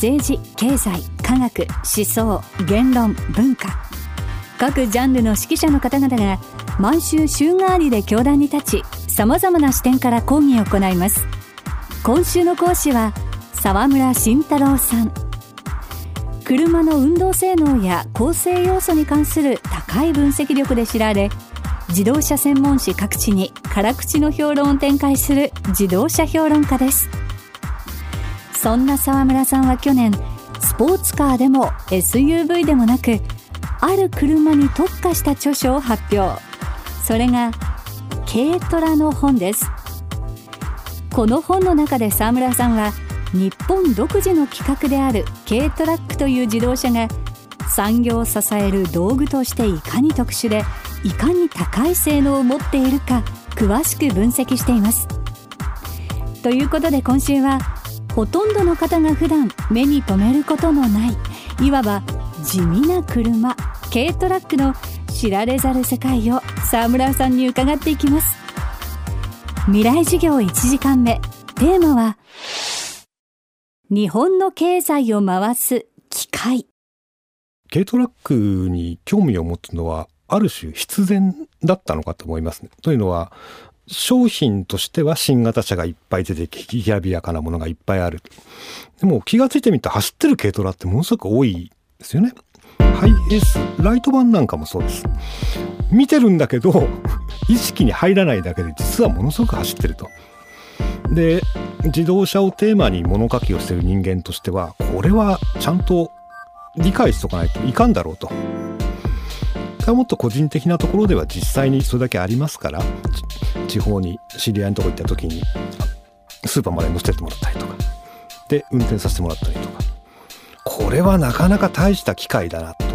政治経済科学思想言論文化。各ジャンルの指揮者の方々が毎週週替わりで教壇に立ちさまざまな視点から講義を行います。今週の講師は沢村慎太郎さん。車の運動性能や構成要素に関する高い分析力で知られ自動車専門誌各地に辛口の評論を展開する自動車評論家です。そんな沢村さんは去年スポーツカーでも SUV でもなくある車に特化した著書を発表。それが軽トラの本です。この本の中で沢村さんは日本独自の規格である軽トラックという自動車が産業を支える道具としていかに特殊でいかに高い性能を持っているか詳しく分析しています。ということで今週はほとんどの方が普段目に留めることのないいわば地味な車軽トラックの知られざる世界を沢村さんに伺っていきます未来授業1時間目テーマは日本の経済を回す機械軽トラックに興味を持つのはある種必然だったのかと思いますね。というのは商品としては新型車がいっぱい出てききらびやかなものがいっぱいある。でも気がついてみたら走ってる軽トラってものすごく多いですよね。ハイエースライト版なんかもそうです見てるんだけど意識に入らないだけで実はものすごく走ってるとで自動車をテーマに物書きをしてる人間としてはこれはちゃんと理解しとかないといかんだろうともっと個人的なところでは実際にそれだけありますから地方に知り合いのとこ行った時にスーパーまで乗せてもらったりとかで運転させてもらったりとかこれはなかなか大した機会だなと。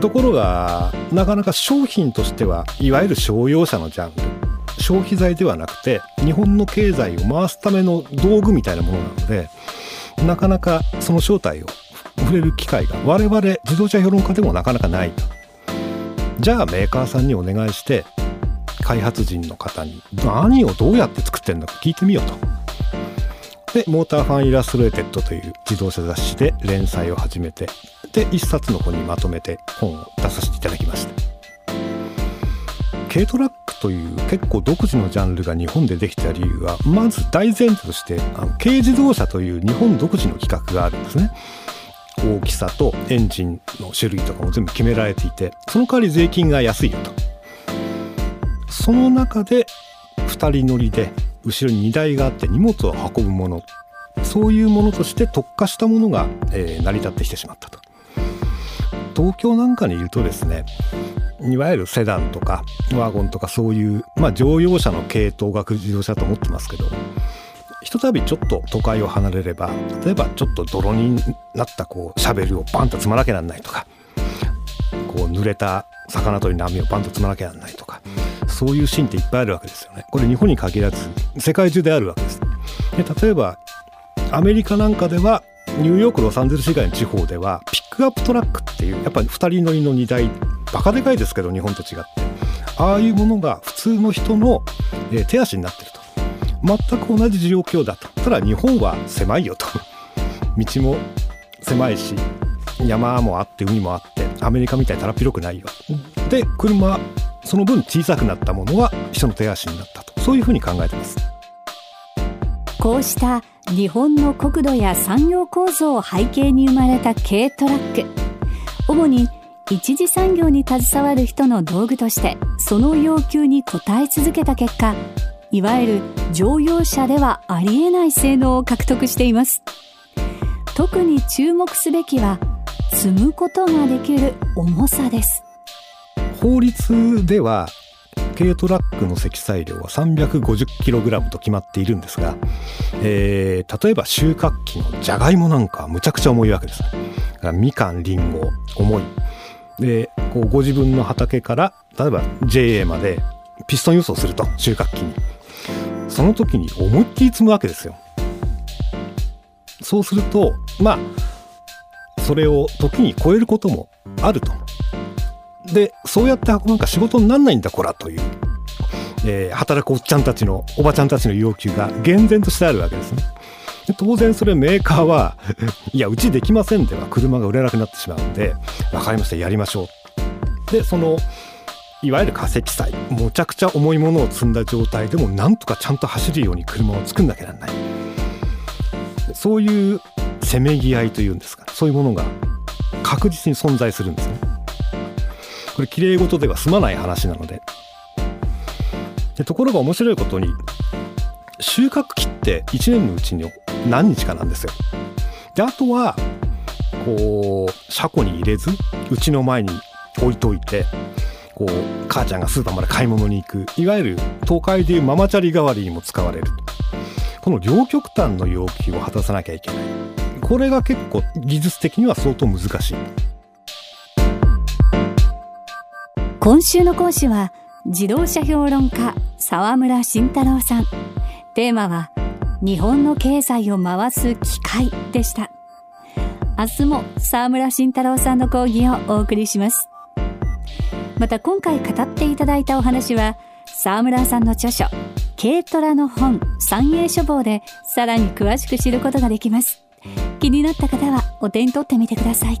ところがなかなか商品としてはいわゆる商用車のジャンル消費財ではなくて日本の経済を回すための道具みたいなものなのでなかなかその正体を触れる機会が我々自動車評論家でもなかなかないと。じゃあメーカーさんにお願いして開発陣の方に何をどうやって作ってんのか聞いてみようと。でモーターファンイラストレーテッドという自動車雑誌で連載を始めてで一冊の本にまとめて本を出させていただきました。軽トラックという結構独自のジャンルが日本でできた理由はまず大前提としてあの軽自動車という日本独自の規格があるんですね。大きさとエンジンの種類とかも全部決められていてその代わり税金が安いよと。その中で2人乗りで後ろに荷台があって荷物を運ぶもの。そういうものとして特化したものが、えー、成り立ってきてしまったと。東京なんかにいるとですねいわゆるセダンとかワゴンとかそういう、まあ、乗用車の系統学自動車と思ってますけどひとたびちょっと都会を離れれば例えばちょっと泥になったこうシャベルをバンと積まなきゃなんないとかこう濡れた魚取りの網をバンと積まなきゃなんないとかそういうシーンっていっぱいあるわけですよね。これ日本に限らず世界中であるわけです。で例えばアメリカなんかではニューヨークロサンゼルス以外の地方ではピックアップトラックっていうやっぱり2人乗りの荷台バカでかいですけど日本と違って。ああいうものが普通の人の、え手足になってると。全く同じ状況だと。ただ日本は狭いよと。道も狭いし山もあって海もあってアメリカみたいにたら広くないよ。で車その分小さくなったものは人の手足になったと。そういうふうに考えてます。こうした日本の国土や産業構造を背景に生まれた軽トラック。主に一次産業に携わる人の道具としてその要求に応え続けた結果いわゆる乗用車ではありえない性能を獲得しています。特に注目すべきは積むことができる重さです。法律では軽トラックの積載量は 350kg と決まっているんですが、えー、例えば収穫期のじゃがいもなんかはむちゃくちゃ重いわけです。みかん、りんご、重い。で、こうご自分の畑から例えば JA までピストン輸送すると収穫期に。その時に思いっきり積むわけですよ。そうすると、まあ、それを時に超えることもあると。で、そうやって運ぶんか仕事になんないんだ、こら、という、えー、働くおっちゃんたちの、おばちゃんたちの要求が厳然としてあるわけですね。当然それメーカーは、いや、うちできませんでは車が売れなくなってしまうんで、わかりました、やりましょう。で、その、いわゆる化石祭、むちゃくちゃ重いものを積んだ状態でも、なんとかちゃんと走るように車を作んなきゃなんない。そういうせめぎ合いというんですか、そういうものが確実に存在するんですね。これ、綺麗事では済まない話なので。でところが面白いことに、収穫期って1年のうちに何日かなんですよ。で、あとは、こう、車庫に入れず、うちの前に置いといて、こう、母ちゃんがスーパーまで買い物に行く、いわゆる東海でいうママチャリ代わりにも使われる。この両極端の要求を果たさなきゃいけない。これが結構技術的には相当難しい。今週の講師は自動車評論家沢村慎太郎さん。テーマは日本の経済を回す機械でした。明日も沢村慎太郎さんの講義をお送りします。また今回語っていただいたお話は沢村さんの著書軽トラの本三栄書房でさらに詳しく知ることができます。気になった方はお手に取ってみてください。